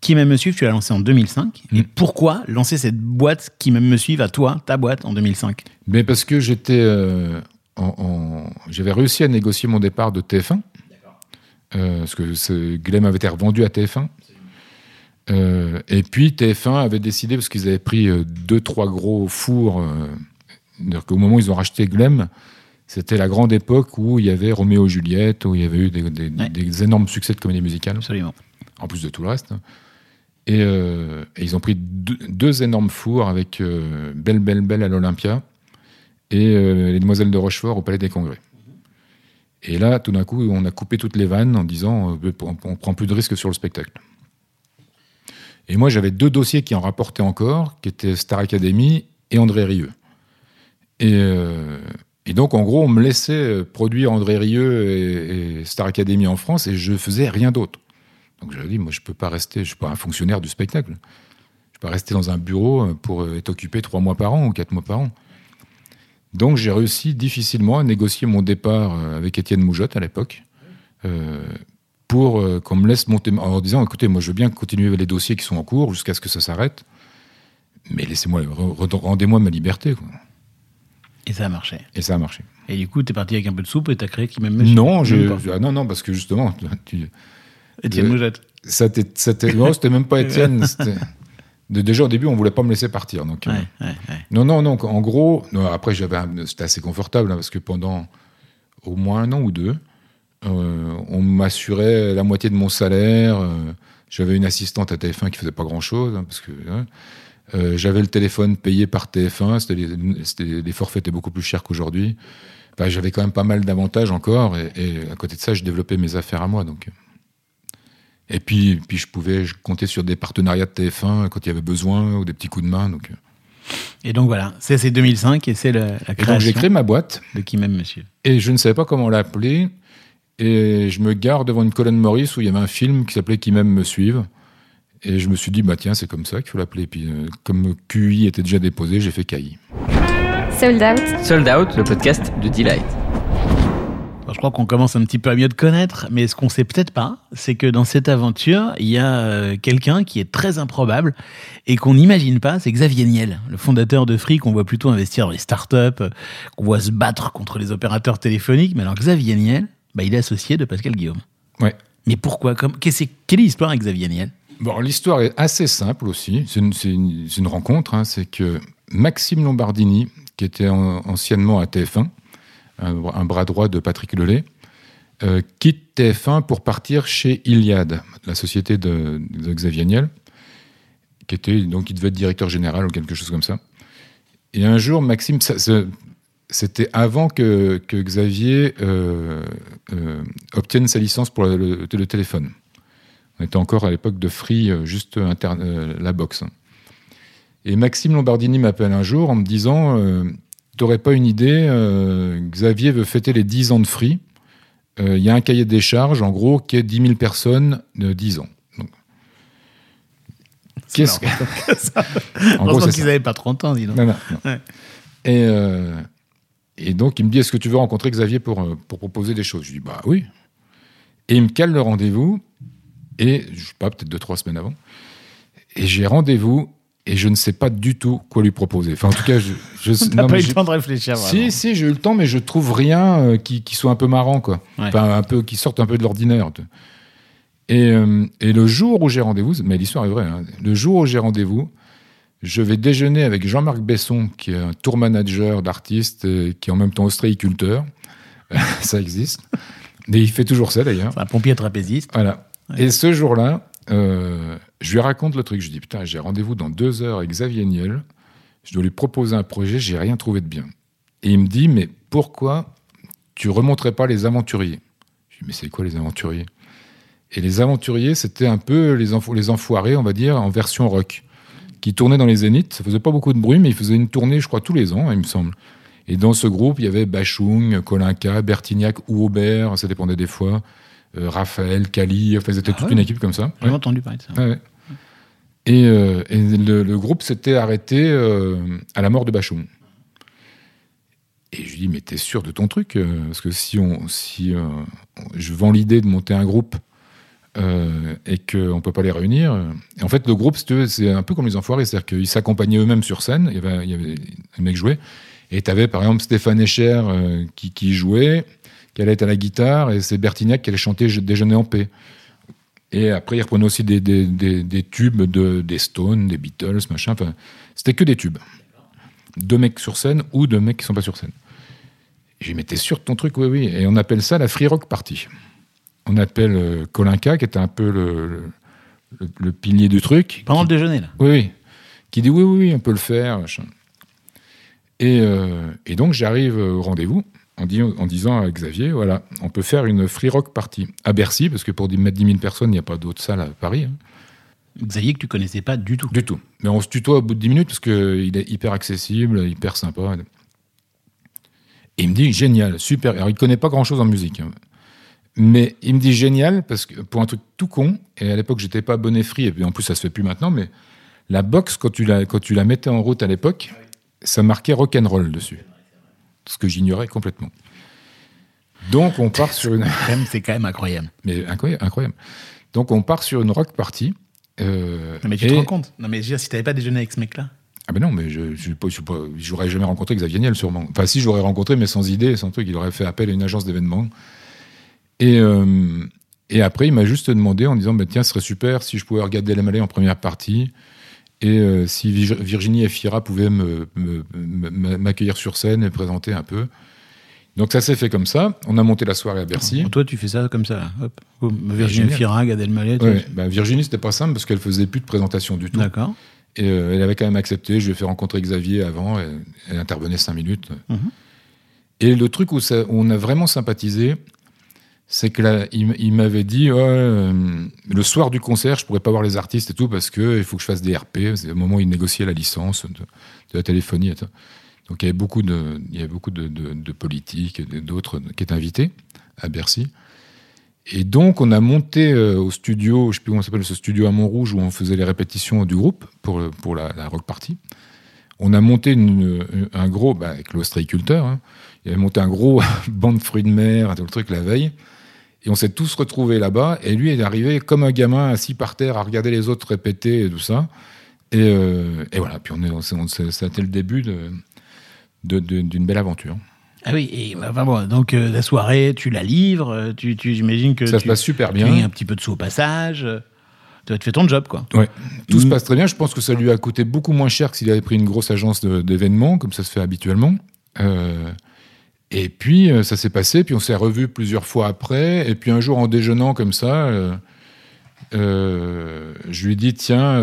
Qui m'aime me suivre, tu l'as lancé en 2005. Et
Mm.
pourquoi lancer cette boîte Qui m'aime me suivre à toi, ta boîte, en 2005
Mais parce que j'étais. euh, en- en- J'avais réussi à négocier mon départ de TF1. Euh, parce que ce Glem avait été revendu à TF1. Euh, et puis TF1 avait décidé, parce qu'ils avaient pris euh, deux, trois gros fours, euh, qu'au moment où ils ont racheté Glem, c'était la grande époque où il y avait Roméo et Juliette, où il y avait eu des, des-
Ouais.
des énormes succès de comédie musicale.
Absolument.
en plus de tout le reste. Et, euh, et ils ont pris deux, deux énormes fours avec Belle Belle Belle à l'Olympia et Les Demoiselles de Rochefort au Palais des Congrès. Et là, tout d'un coup, on a coupé toutes les vannes en disant on, on prend plus de risques sur le spectacle. Et moi, j'avais deux dossiers qui en rapportaient encore, qui étaient Star Academy et André Rieu. Et, euh, donc, en gros, on me laissait produire André Rieu et, Star Academy en France et je faisais rien d'autre. Donc je dit, moi je peux pas rester, je suis pas un fonctionnaire du spectacle. Je peux pas rester dans un bureau pour être occupé trois mois par an ou quatre mois par an. Donc j'ai réussi difficilement à négocier mon départ avec Étienne Moujotte à l'époque euh, pour euh, qu'on me laisse monter en disant écoutez moi je veux bien continuer les dossiers qui sont en cours jusqu'à ce que ça s'arrête, mais laissez-moi re- re- rendez-moi ma liberté quoi.
Et ça a marché.
Et ça a marché.
Et du coup, t'es parti avec un peu de soupe et t'as créé Qui
Non,
Même pas.
ah non non parce que justement tu,
Étienne
Euh. Ça t'est- non, c'était même pas Étienne. Déjà au début, on voulait pas me laisser partir. Donc, euh,
Ouais, ouais, ouais.
non, non, non. En gros, non, après j'avais, c'était assez confortable hein, parce que pendant au moins un an ou deux, on m'assurait la moitié de mon salaire. euh, j'avais une assistante à TF1 qui faisait pas grand chose parce que hein, euh, j'avais le téléphone payé par TF1. C'était les, les forfaits étaient beaucoup plus chers qu'aujourd'hui. Enfin, j'avais quand même pas mal d'avantages encore et, et à côté de ça, je développais mes affaires à moi. Donc. euh. Et puis, puis je pouvais je comptais sur des partenariats de TF1 quand il y avait besoin ou des petits coups de main. Donc, euh.
Et donc voilà, c'est c'est 2005 et c'est la
Et donc j'ai
création
créé ma boîte
de Qui m'aime me suivre.
et je ne savais pas comment l'appeler. Et je me gare devant une colonne Maurice où il y avait un film qui s'appelait Qui m'aime me suivre. Et je me suis dit, bah tiens, c'est comme ça qu'il faut l'appeler. Puis euh, comme QI était déjà déposé, j'ai fait KI.
Sold Out,
Sold Out, le podcast de Delight.
Alors, je crois qu'on commence un petit peu à mieux te connaître, mais ce qu'on sait peut-être pas, c'est que dans cette aventure, il y a euh, quelqu'un qui est très improbable et qu'on n'imagine pas, c'est Xavier Niel, le fondateur de Free, qu'on voit plutôt investir dans les startups, euh, qu'on voit se battre contre les opérateurs téléphoniques. Mais alors Xavier Niel, bah, il est associé de Pascal Guillaume.
Ouais.
Mais pourquoi? Comme, Quelle est l'histoire avec Xavier Niel?
Bon, l'histoire est assez simple aussi. C'est une, rencontre. hein. C'est que Maxime Lombardini, qui était en- anciennement à TF1, un, un bras droit de Patrick Lelay, euh, quitte TF1 pour partir chez Iliad, la société de, de Xavier Niel, qui était donc il devait être directeur général ou quelque chose comme ça. Et un jour, Maxime, ça- ça- c'était avant que, que Xavier euh, euh, obtienne sa licence pour le, le- le téléphone. On était encore à l'époque de Free, euh, juste interne, la box. Et Maxime Lombardini m'appelle un jour en me disant euh, T'aurais pas une idée Xavier veut fêter les 10 ans de Free. Il y a un cahier des charges, en gros, qui est 10 000 personnes de 10 ans. Qu'est-ce que. en gros,
qu'ils n'avaient pas 30 ans, dis donc.
Non, non, non.
Ouais.
Et, euh, et donc, il me dit Est-ce que tu veux rencontrer Xavier pour, euh, pour proposer des choses? Je lui dis Bah oui. Et il me cale le rendez-vous, et je sais pas, peut-être deux, trois semaines avant. Et j'ai rendez-vous, et je ne sais pas du tout quoi lui proposer. Enfin, en tout cas, je. je
T'as pas eu le temps de réfléchir. vraiment.
si, si, j'ai eu le temps, mais je trouve rien euh, qui, qui soit un peu marrant, quoi.
Ouais.
Enfin, un peu, qui sorte un peu de l'ordinaire. Et, euh, et le jour où j'ai rendez-vous, mais l'histoire est vraie, hein, le jour où j'ai rendez-vous, je vais déjeuner avec Jean-Marc Besson, qui est un tour manager d'artistes, et qui est en même temps ostréiculteur. ça existe. Et il fait toujours ça, d'ailleurs.
Un pompier trapéziste.
Voilà. Et ce jour-là, euh, je lui raconte le truc. Je dis putain, j'ai rendez-vous dans deux heures avec Xavier Niel. Je dois lui proposer un projet. J'ai rien trouvé de bien. Et il me dit mais pourquoi tu remonterais pas les aventuriers? Je dis mais c'est quoi les aventuriers? Et les aventuriers, c'était un peu les, enfo- les enfoirés, on va dire, en version rock, qui tournaient dans les zéniths. Ça faisait pas beaucoup de bruit, mais ils faisaient une tournée, je crois, tous les ans, il me semble. Et dans ce groupe, il y avait Bachung, Kolinka, Bertignac ou Aubert, ça dépendait des fois, euh, Raphaël, Cali, enfin, ils étaient toute
ouais
une équipe comme ça.
J'ai entendu parler de ça.
Ouais. Et, euh, et le, le groupe s'était arrêté euh, à la mort de Bachung. Et je lui dis, mais t'es sûr de ton truc Parce que si, on, si je vends l'idée de monter un groupe euh, et qu'on ne peut pas les réunir. en fait, le groupe, c'est un peu comme les enfoirés, c'est-à-dire qu'ils s'accompagnaient eux-mêmes sur scène. Il y avait, un mec jouait. Et tu avais par exemple Stéphane Echer euh, qui, jouait, qui allait être à la guitare, et c'est Bertignac qui allait chanter Je- Déjeuner en paix. Et après, il reprenait aussi des, tubes de, des Stones, des Beatles, machin. Enfin, c'était que des tubes. Deux mecs sur scène ou deux mecs qui sont pas sur scène. J'ai dit, mais t'es sûr de ton truc Oui, oui. Et on appelle ça la Free Rock Party. On appelle euh, Kolinka, qui était un peu le, le, le- le pilier du truc.
Pendant
qui-
le déjeuner, là.
oui, oui. Qui dit oui, oui, oui, on peut le faire. machin. Et, euh, et donc j'arrive au rendez-vous en, dis- en disant à Xavier, voilà, on peut faire une free rock party à Bercy, parce que pour mettre 10 000 personnes, il n'y a pas d'autre salle à Paris. hein.
Xavier que tu connaissais pas du tout.
Du tout. Mais on se tutoie au bout de 10 minutes parce qu'il est hyper accessible, hyper sympa. Et il me dit génial, super. Alors il connaît pas grand chose en musique. hein. Mais il me dit génial parce que pour un truc tout con, et à l'époque j'étais pas abonné free, et puis en plus ça se fait plus maintenant, mais la box, quand tu la, quand tu la mettais en route à l'époque, ça marquait rock'n'roll dessus. Ce que j'ignorais complètement. Donc on part sur une.
C'est quand même incroyable.
Mais incroyable. incroyable. Donc on part sur une rock party. euh,
Non, mais tu
et-
te rends compte? Non, mais je veux dire, si t'avais pas déjeuné avec ce mec-là?
Ah ben non, mais je- j'aurais jamais rencontré Xavier Niel sûrement. Enfin si, j'aurais rencontré, mais sans idée, sans truc. Il aurait fait appel à une agence d'événements. Et, euh, et après, il m'a juste demandé en disant, bah, tiens, ce serait super si je pouvais regarder la Malais en première partie. Et euh, si Vir- Virginie Efira pouvait m'accueillir sur scène et présenter un peu. Donc ça s'est fait comme ça. On a monté la soirée à Bercy.
Toi, tu fais ça comme ça. Hop. Virginie
génial.
Fira, Gad Elmaleh. tu-
Ouais, bah, Virginie, c'était pas simple parce qu'elle faisait plus de présentation du tout.
D'accord.
Et euh, elle avait quand même accepté. Je lui ai fait rencontrer Xavier avant. elle intervenait cinq minutes.
Mhm.
Et le truc où, ça- où on a vraiment sympathisé, c'est que il, m'avait dit Ouais, euh, le soir du concert, je pourrais pas voir les artistes et tout parce que il faut que je fasse des RP. C'est le moment où il négociait la licence de, la téléphonie. Donc il y avait beaucoup de, il y avait beaucoup de, politiques et d'autres qui étaient invités à Bercy. Et donc, on a monté euh, au studio, je sais plus comment s'appelle, ce studio à Montrouge où on faisait les répétitions du groupe pour, pour la, rock party. On a monté un gros, bah, avec l'ostréiculteur, hein, il avait monté un gros banc de fruits de mer, tout le truc la veille. Et on s'est tous retrouvés là-bas. Et lui est arrivé comme un gamin assis par terre à regarder les autres répéter et tout ça. Et, euh, et voilà, puis on est, on ça a été le début de- de- de- d'une belle aventure.
Ah oui, et, enfin bon, donc euh, la soirée, tu la livres, euh, tu, tu, j'imagine que
Ça
tu,
se passe super bien.
un petit peu de sous au passage. Tu fais ton job, quoi.
Ouais. Tout se
Mm.
passe très bien. Je pense que ça lui a coûté beaucoup moins cher que s'il avait pris une grosse agence d'événements, comme ça se fait habituellement. Euh, Et puis, euh, ça s'est passé, puis on s'est revus plusieurs fois après. Et puis, un jour, en déjeunant comme ça, euh, euh, je lui ai dit Tiens,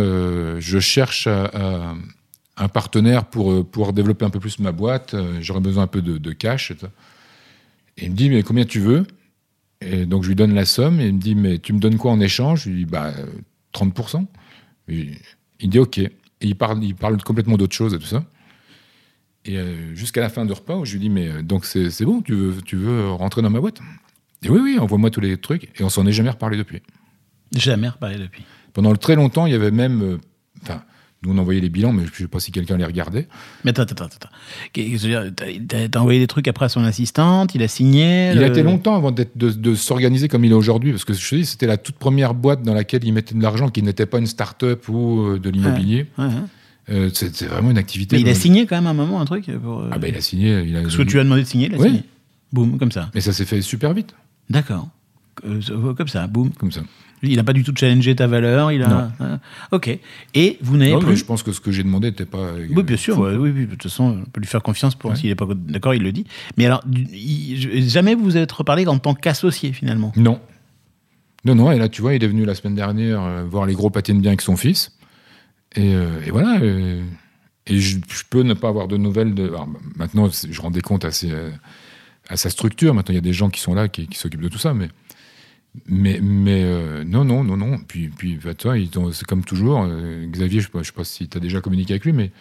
je cherche un partenaire pour pouvoir développer un peu plus ma boîte. J'aurais besoin un peu de, cash. Et, il me dit Mais combien tu veux? Et donc, je lui donne la somme. Et il me dit Mais tu me donnes quoi en échange? Je lui dis Bah, euh, 30%. Et il dit OK. Et il parle, il parle complètement d'autre chose et tout ça. Et euh, jusqu'à la fin du repas, où je lui dis, mais euh, donc c'est c'est bon, tu veux, tu veux rentrer dans ma boîte? Et oui, oui, envoie-moi tous les trucs. Et on s'en est jamais reparlé depuis.
Jamais reparlé depuis.
Pendant le très longtemps, il y avait même. euh, Enfin, nous, on envoyait les bilans, mais je ne sais pas si quelqu'un les regardait.
Mais attends, attends, attends. T'as- envoyé des trucs après à son assistante, il a signé.
Il a été longtemps avant de, de s'organiser comme il est aujourd'hui, parce que je te dis, c'était la toute première boîte dans laquelle il mettait de l'argent qui n'était pas une start-up ou de l'immobilier.
Ouais, ouais.
Euh, c'est vraiment une activité.
Mais il a signé quand même à un moment un truc pour, euh,
Ah, ben il a signé. Il a...
Ce que tu as demandé de signer, il a
Oui.
signé. Boum, comme ça.
Mais ça s'est fait super vite,
D'accord. Euh, comme ça, boum.
comme ça.
Il n'a pas du tout challengé ta valeur. Il a.
Non.
Ah, ok. Et vous n'avez
mais
plus.
je pense que ce que j'ai demandé n'était pas.
Oui, bien sûr. ouais, oui, oui, de toute façon, on peut lui faire confiance pour
Ouais.
s'il n'est pas d'accord, il le dit. Mais alors, il- jamais vous vous êtes reparlé en tant qu'associé finalement?
Non. Non, non, et là, tu vois, il est venu la semaine dernière voir les gros patinent bien avec son fils. Et, euh, et voilà. euh, et je, peux ne pas avoir de nouvelles. De... maintenant, je rendais compte à, euh, à sa structure. Maintenant, il y a des gens qui sont là, qui, s'occupent de tout ça. Mais, mais, mais non, non, non, non. Puis, puis bah, c'est comme toujours. Xavier, je ne sais pas si tu as déjà communiqué avec lui, mais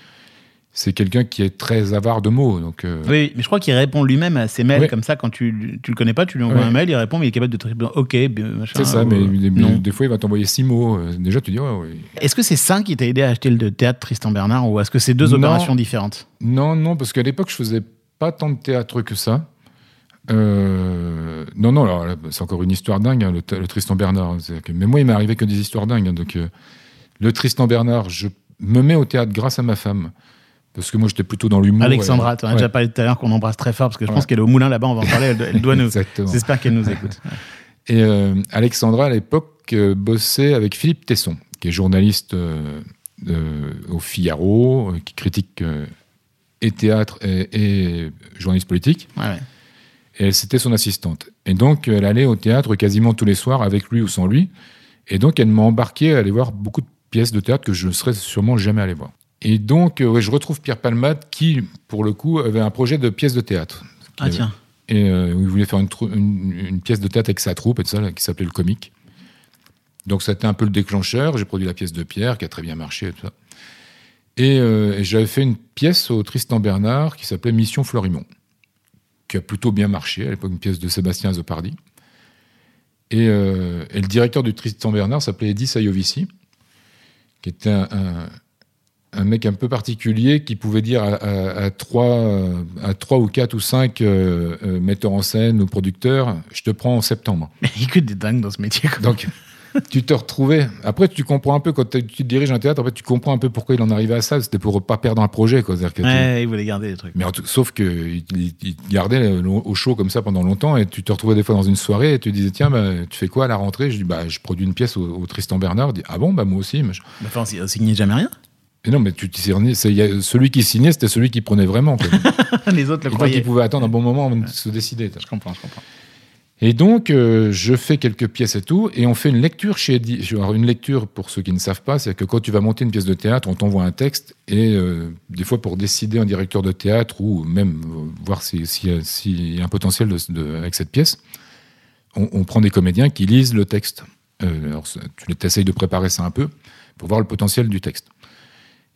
c'est quelqu'un qui est très avare de mots. Donc, euh,
Oui, mais je crois qu'il répond lui-même à ses mails
Ouais.
comme ça. Quand tu, tu le connais pas, tu lui envoies
Ouais.
un mail, il répond, mais il est capable de te répondre OK, machin.
c'est ça,
ou,
mais
euh,
des,
non.
des fois, il va t'envoyer six mots. Euh, Déjà, tu dis, ouais, ouais.
Est-ce que c'est ça qui t'a aidé à acheter le théâtre Tristan Bernard ou est-ce que c'est deux
Non.
opérations différentes?
Non, non, parce qu'à l'époque, je faisais pas tant de théâtre que ça. Euh, non, non, alors c'est encore une histoire dingue, hein, le, Tristan Bernard. hein, que- mais moi, il m'est arrivé que des histoires dingues. hein, donc, euh, le Tristan Bernard, je me mets au théâtre grâce à ma femme. Parce que moi, j'étais plutôt dans l'humour.
Alexandra, tu en as déjà parlé tout à l'heure qu'on embrasse très fort parce que je pense qu'elle est au moulin là-bas, on va en parler, elle, elle doit nous.
Exactement.
J'espère qu'elle nous écoute.
Et euh, Alexandra, à l'époque, euh, bossait avec Philippe Tesson, qui est journaliste euh, au Figaro, qui critique et théâtre et, et journaliste politique.
Ouais, ouais.
Et c'était son assistante. Et donc, elle allait au théâtre quasiment tous les soirs, avec lui ou sans lui. Et donc, elle m'a embarqué à aller voir beaucoup de pièces de théâtre que je ne serais sûrement jamais allé voir. Et donc, euh, ouais, je retrouve Pierre Palmade qui, pour le coup, avait un projet de pièce de théâtre.
Ah tiens.
Et euh, il voulait faire une, trou- une- une pièce de théâtre avec sa troupe et tout ça, là, qui s'appelait Le Comique. Donc, c'était un peu le déclencheur. J'ai produit la pièce de Pierre, qui a très bien marché et tout ça. Et, euh, et j'avais fait une pièce au Tristan Bernard qui s'appelait Mission Florimont, qui a plutôt bien marché, à l'époque une pièce de Sébastien Zopardi. Et, euh, et le directeur du Tristan Bernard s'appelait Eddie Sayovici, qui était un, un- un mec un peu particulier qui pouvait dire à, à- à trois, euh, à trois ou quatre ou cinq euh, euh, metteurs en scène ou producteurs, je te prends en septembre.
Mais il y a que des dingues dans ce métier. quoi.
Donc, tu te retrouvais. Après, tu comprends un peu quand tu diriges un théâtre. Après, tu comprends un peu pourquoi il en arrivait à ça. C'était pour pas perdre un projet, quoi. Que tu-
Ouais, il voulait garder les trucs.
Mais en tout- sauf que il, gardait au chaud comme ça pendant longtemps et tu te retrouvais des fois dans une soirée et tu disais tiens bah, tu fais quoi à la rentrée? Je dis bah je produis une pièce au, au Tristan Bernard Il dit, ah bon? Bah moi aussi.
Mais Enfin, on signait jamais rien.
Et non mais tu celui qui signait c'était celui qui prenait vraiment
les autres le
et
croyaient.
pouvait attendre un bon moment avant de se décider
Je comprends, je comprends.
Et donc, euh, je fais quelques pièces et tout, et on fait une lecture chez Eddie. Alors, une lecture, pour ceux qui ne savent pas, c'est que quand tu vas monter une pièce de théâtre, on t'envoie un texte, et euh, des fois, pour décider un directeur de théâtre, ou même euh, voir s'il si, si, s'il y a un potentiel de- de- avec cette pièce, on, on prend des comédiens qui lisent le texte. Alors, tu essayes de préparer ça un peu, pour voir le potentiel du texte.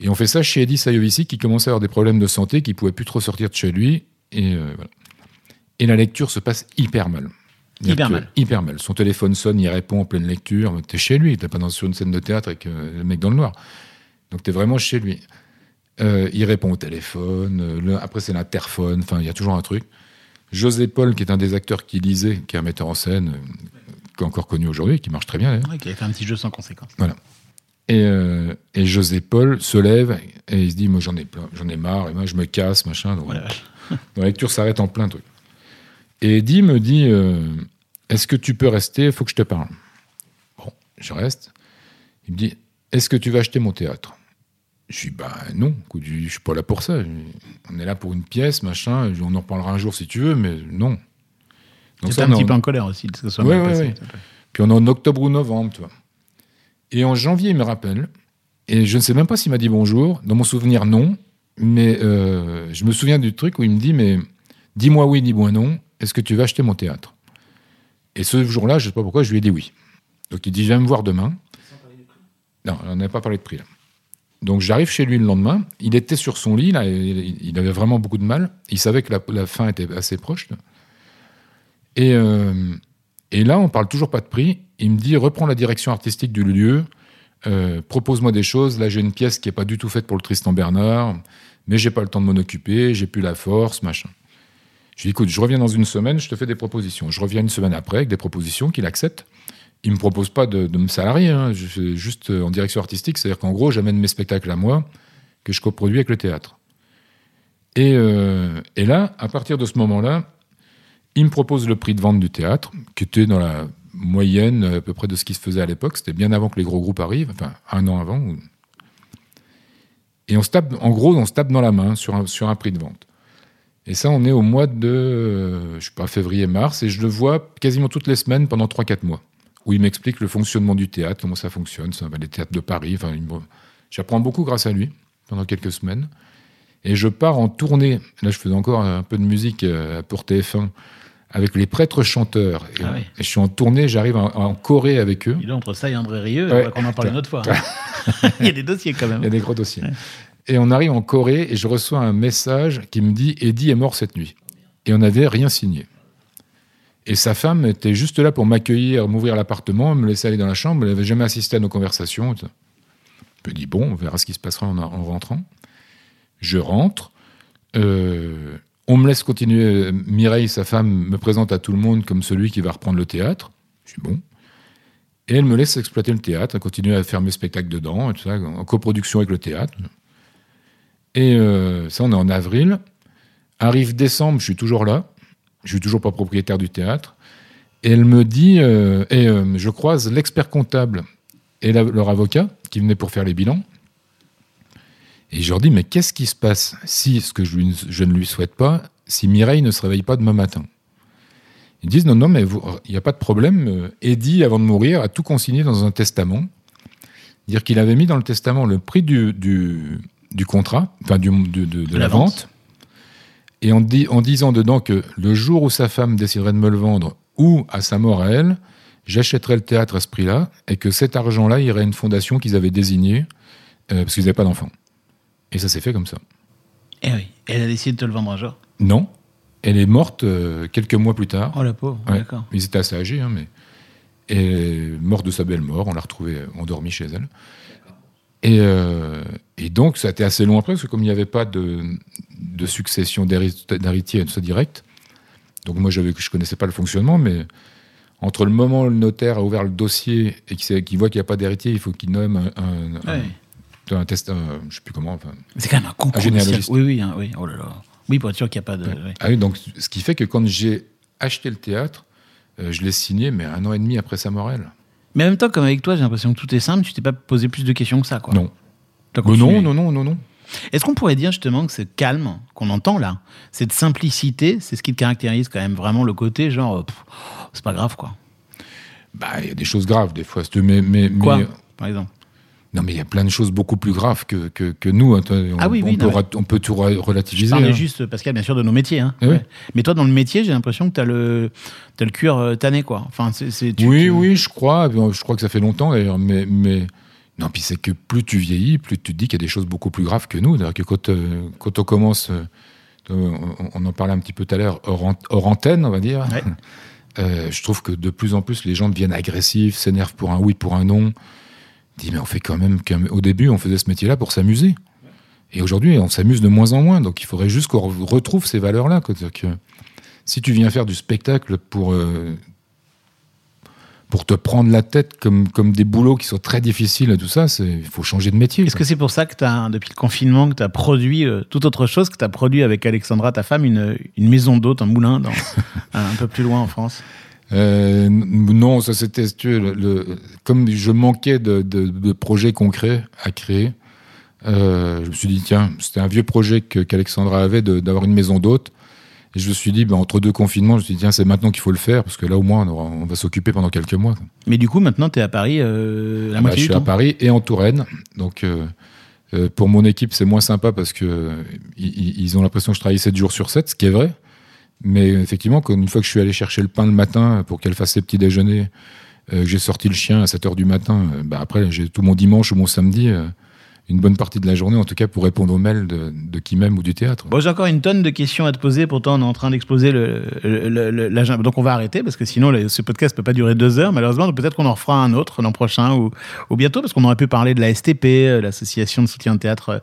Et on fait ça chez Eddie Sayovici, qui commençait à avoir des problèmes de santé, qui pouvait plus trop sortir de chez lui, et euh, voilà. Et la lecture se passe hyper mal.
Hyper mal.
Hyper mal. Son téléphone sonne, il répond en pleine lecture. T'es chez lui, t'es pas dans, sur une scène de théâtre avec euh, le mec dans le noir. Donc t'es vraiment chez lui. Euh, il répond au téléphone. le- après, c'est l'interphone. Enfin, il y a toujours un truc. José Paul, qui est un des acteurs qui lisait, qui est un metteur en scène, encore connu aujourd'hui, qui marche très bien d'ailleurs.
Ouais, qui avait fait un petit jeu sans conséquence.
Et, euh, et José Paul se lève et il se dit Moi, j'en ai, plein- j'en ai marre, et moi, je me casse, machin. Donc,
la
lecture s'arrête en plein truc. Et Eddie me dit euh, Est-ce que tu peux rester? Il faut que je te parle. Bon, je reste. Il me dit Est-ce que tu vas acheter mon théâtre? Je dis, bah non, je je suis pas là pour ça. On est là pour une pièce, machin. On en reparlera un jour si tu veux, mais non. Donc ça,
un
on
petit peu
en-
colère aussi que ça soit
Ouais,
mal
ouais,
passé.
ouais. Puis on est en octobre ou novembre, tu vois. Et en janvier, il me rappelle. Et je ne sais même pas s'il m'a dit bonjour. Dans mon souvenir, non. Mais euh, je me souviens du truc où il me dit, mais dis-moi oui, dis-moi non. Est-ce que tu vas acheter mon théâtre? Et ce jour-là, je ne sais pas pourquoi, je lui ai dit oui. Donc il dit, viens me voir demain. Non, on n'avait pas parlé de prix là. Donc j'arrive chez lui le lendemain. Il était sur son lit, là, il avait vraiment beaucoup de mal. Il savait que la, la fin était assez proche. Et, euh, et là, on parle toujours pas de prix. Il me dit reprends la direction artistique du lieu, euh, propose-moi des choses. Là, j'ai une pièce qui est pas du tout faite pour le Tristan Bernard, mais j'ai pas le temps de m'en occuper, j'ai plus la force, machin. Je lui dis écoute, je reviens dans une semaine, je te fais des propositions. Je reviens une semaine après avec des propositions qu'il accepte. Il me propose pas de, me salarier, hein. juste euh, en direction artistique, c'est-à-dire qu'en gros, j'amène mes spectacles à moi que je coproduis avec le théâtre. Et, euh, et là, à partir de ce moment-là, il me propose le prix de vente du théâtre, qui était dans la moyenne à peu près de ce qui se faisait à l'époque. C'était bien avant que les gros groupes arrivent, enfin un an avant. Et on se tape, en gros, on se tape dans la main sur un, sur un prix de vente. Et ça, on est au mois de, euh, je sais pas, février-mars, et je le vois quasiment toutes les semaines pendant 3-4 mois, où il m'explique le fonctionnement du théâtre, comment ça fonctionne, ça, les théâtres de Paris. Enfin, j'apprends beaucoup grâce à lui pendant quelques semaines. Et je pars en tournée. Là, je faisais encore un peu de musique euh, pour TF1 avec les prêtres chanteurs. Et,
Ah oui.
et je suis en tournée, j'arrive en, en Corée avec eux.
Il est entre ça et André Rieu,
Ouais.
on qu'on en parle une autre fois. Il y a des dossiers quand
Il y a
même.
des gros dossiers. Et on arrive en Corée et je reçois un message qui me dit Eddie est mort cette nuit. Et on n'avait rien signé. Et sa femme était juste là pour m'accueillir, m'ouvrir l'appartement, me laisser aller dans la chambre. Elle n'avait jamais assisté à nos conversations. Je me dis bon, on verra ce qui se passera en, en rentrant. Je rentre. Euh, on me laisse continuer. Mireille, sa femme, me présente à tout le monde comme celui qui va reprendre le théâtre. Je suis bon. Et elle me laisse exploiter le théâtre, continuer à faire mes spectacles dedans, et tout ça, en coproduction avec le théâtre. Et euh, ça, on est en avril. Arrive décembre, je suis toujours là. Je suis toujours pas propriétaire du théâtre. Et elle me dit, euh, et euh, je croise l'expert comptable et leur avocat qui venaient pour faire les bilans. Et je leur dis, mais qu'est-ce qui se passe si, ce que je, lui- je ne lui souhaite pas, si Mireille ne se réveille pas demain matin? Ils disent, non, non, mais il n'y a pas de problème. euh, Eddie, avant de mourir, a tout consigné dans un testament. Dire qu'il avait mis dans le testament le prix du, du, du contrat, enfin du, de, de la,
la
vente,
vente.
et en, di- en disant dedans que le jour où sa femme déciderait de me le vendre, ou à sa mort à elle, j'achèterais le théâtre à ce prix-là, et que cet argent-là irait à une fondation qu'ils avaient désignée, euh, parce qu'ils n'avaient pas d'enfants. Et ça s'est fait comme ça.
Eh oui, elle a décidé de te le vendre un jour.
Non, elle est morte euh, quelques mois plus tard.
Oh la pauvre,
Ouais.
d'accord.
Ils étaient assez âgés, hein, mais. Et morte de sa belle mort, on l'a retrouvée euh, endormie chez elle. Et, euh, et donc, ça a été assez long après, parce que comme il n'y avait pas de, de succession d'hérit- d'héritiers ça direct, donc moi, je connaissais pas le fonctionnement, mais entre le moment où le notaire a ouvert le dossier et qu'il, voit qu'il n'y a pas d'héritier, il faut qu'il nomme un, un, un-
Ouais.
Un test, un- je sais plus comment, enfin,
C'est quand même un concours.
Un.
Oui, oui, hein, oui. Oh là là. Oui, pour être sûr qu'il n'y a pas de.
Ah oui, donc ce qui fait que quand j'ai acheté le théâtre, euh, je l'ai signé, mais un an et demi après sa mort, elle.
Mais en même temps, comme avec toi, j'ai l'impression que tout est simple. Tu t'es pas posé plus de questions que ça, quoi.
Non. Non, non, non, non, non.
Est-ce qu'on pourrait dire justement que ce calme qu'on entend là, cette simplicité, c'est ce qui te caractérise quand même vraiment le côté genre, euh, c'est pas grave quoi.
Bah, il y a des choses graves des fois. Mais, mais,
Quoi,
mais-
par exemple?
Non, mais il y a plein de choses beaucoup plus graves que, que, que nous. hein. On,
Ah oui,
on
oui,
peut,
non, mais-
ra- on peut tout relativiser.
parlais
hein.
juste, Pascal, bien sûr, de nos métiers. Hein.
Oui.
Ouais. Mais toi, dans le métier, j'ai l'impression que tu as le, t'as le cuir euh, tanné, quoi. Enfin, c'est,
oui,
tu-
oui, je crois. Je crois que ça fait longtemps d'ailleurs. Mais, mais non, puis c'est que plus tu vieillis, plus tu te dis qu'il y a des choses beaucoup plus graves que nous. C'est-à-dire que quand, euh, quand on commence, euh, on, on en parlait un petit peu tout à l'heure, hors, an- hors antenne, on va dire.
Ouais.
Euh, je trouve que de plus en plus, les gens deviennent agressifs, s'énervent pour un oui, pour un non. Dis, mais on fait quand même. qu'un- Au début, on faisait ce métier-là pour s'amuser. Et aujourd'hui, on s'amuse de moins en moins. Donc, il faudrait juste qu'on re- retrouve ces valeurs-là. que si tu viens faire du spectacle pour, euh, pour te prendre la tête comme, comme des boulots qui sont très difficiles et tout ça, c'est- il faut changer de métier.
Est-ce que c'est pour ça que as, depuis le confinement, que tu as produit euh, toute autre chose, que tu as produit avec Alexandra, ta femme, une, une maison d'hôte, un moulin, dans, un peu plus loin en France?
Euh, non, ça c'était le, le- comme je manquais de, de- de projets concrets à créer. Euh, je me suis dit, tiens, c'était un vieux projet qu'Alexandra avait d'avoir une maison d'hôte. Et je me suis dit, ben, entre deux confinements, je me suis dit, tiens, c'est maintenant qu'il faut le faire, parce que là, au moins, on, aura- on va s'occuper pendant quelques mois.
Mais du coup, maintenant, tu es à Paris euh, la
Bah,
moitié
je
du
suis à. Paris et en Touraine. Donc, euh, pour mon équipe, c'est moins sympa parce que euh, ils, ils ont l'impression que je travaille 7 jours sur 7, ce qui est vrai. Mais effectivement, une fois que je suis allé chercher le pain le matin pour qu'elle fasse ses petits déjeuners, euh, que j'ai sorti le chien à 7 heures du matin, euh, bah après, j'ai tout mon dimanche ou mon samedi, euh, une bonne partie de la journée, en tout cas, pour répondre aux mails de, qui m'aime ou du théâtre.
J'ai encore une tonne de questions à te poser, pourtant on est en train le- l'agenda. Donc on va arrêter parce que sinon ce podcast peut pas durer deux heures malheureusement. Peut-être qu'on en refera un autre l'an prochain ou, ou bientôt parce qu'on aurait pu parler de la STP, euh, l'association de soutien de théâtre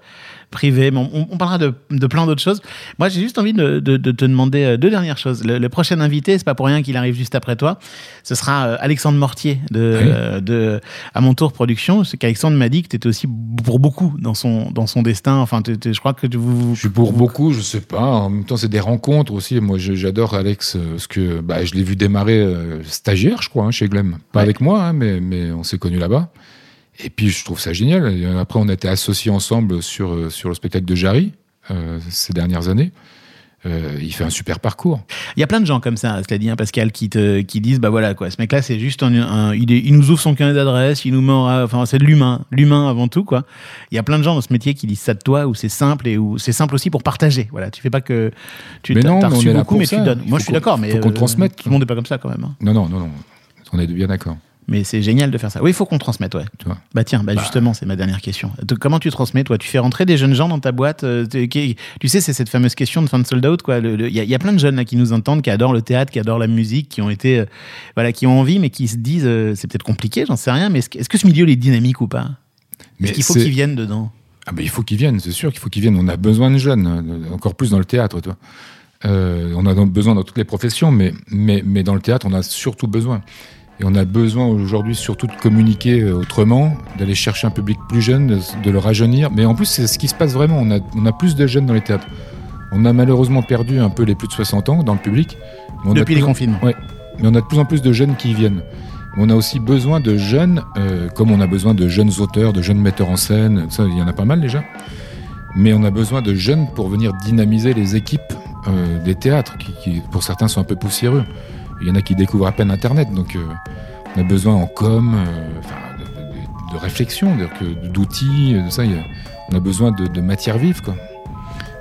euh, privé. Mais on, on parlera de, de plein d'autres choses. Moi j'ai juste envie de, de- de te demander euh, deux dernières choses. Le, le prochain invité, c'est pas pour rien qu'il arrive juste après toi. Ce sera euh, Alexandre Mortier de,
Oui.
euh, de à mon tour production. C'est qu'Alexandre m'a dit que tu étais aussi pour beaucoup dans son dans son destin. Enfin, je crois que tu- vous,
Je suis pour beaucoup, je sais pas. En même temps, c'est des rencontres aussi. Moi, j'adore Alex parce que bah, je l'ai vu démarrer euh, stagiaire, je crois, hein, chez Glem. Pas
Ouais.
avec moi, hein, mais, mais on s'est connus là-bas. Et puis, je trouve ça génial. Après, on a été associés ensemble sur, euh, sur le spectacle de Jarry euh, ces dernières années. Euh, il fait un super parcours.
Il y a plein de gens comme ça, cela dit, hein, Pascal, qui, te, qui disent bah voilà, quoi, ce mec-là, c'est juste un. un- il, est- il nous ouvre son carnet d'adresse, il nous en- Enfin, c'est de l'humain, l'humain avant tout, quoi. Il y a plein de gens dans ce métier qui disent ça de toi, où c'est simple et où c'est simple aussi pour partager. Voilà, tu fais pas que. Tu
Mais non, on
reçu beaucoup, mais
ça.
tu donnes. Moi, je suis d'accord, mais.
qu'on
euh,
transmette.
Tout le monde n'est pas comme ça, quand même. hein.
Non, non, non, non. On est bien d'accord.
Mais c'est génial de faire ça. Oui, il faut qu'on transmette, ouais.
Tu vois.
Bah tiens, bah, justement, c'est ma dernière question. De- Comment tu transmets, toi? Tu fais rentrer des jeunes gens dans ta boîte euh, qui- Tu sais, c'est cette fameuse question de fan sold out, quoi. Il y, a- il y a plein de jeunes là qui nous entendent, qui adorent le théâtre, qui adorent la musique, qui ont été, euh, voilà, qui ont envie, mais qui se disent, euh, c'est peut-être compliqué, j'en sais rien, mais est-ce que, est-ce que ce milieu il est dynamique ou pas?
Mais
Est-ce qu'il faut
c'est-
qu'ils viennent dedans?
Ah ben, il faut qu'ils viennent, c'est sûr qu'il faut qu'ils viennent. On a besoin de jeunes, encore plus dans le théâtre. Toi. Euh, on a besoin dans toutes les professions, mais, mais, mais dans le théâtre, on a surtout besoin. Et on a besoin aujourd'hui surtout de communiquer euh, autrement, d'aller chercher un public plus jeune, de, de le rajeunir. Mais en plus, c'est ce qui se passe vraiment. On a, on a plus de jeunes dans les théâtres. On a malheureusement perdu un peu les plus de 60 ans dans le public. mais on a
depuis
de
les confinements
Ouais, mais on a de plus en plus de jeunes qui y viennent. Mais on a aussi besoin de jeunes, euh, comme on a besoin de jeunes auteurs, de jeunes metteurs en scène, ça, il y en a pas mal déjà. Mais on a besoin de jeunes pour venir dynamiser les équipes euh, des théâtres, qui, qui, pour certains sont un peu poussiéreux. Il y en a qui découvrent à peine Internet, donc euh, on a besoin en com, euh, de, de- de réflexion, d'outils, de ça. a- on a besoin de, de matière vive, quoi.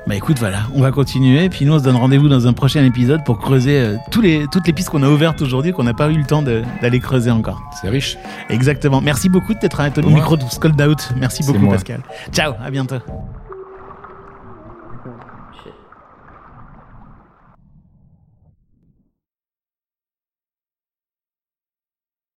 Bah écoute, voilà, on va continuer. Puis nous, on se donne rendez-vous dans un prochain épisode pour creuser euh, tous les, toutes les pistes qu'on a ouvertes aujourd'hui, qu'on n'a pas eu le temps d'aller creuser encore.
C'est riche.
Exactement. Merci beaucoup de t'être arrêté au micro de Scold Out. Merci beaucoup. Pascal. Ciao, à bientôt.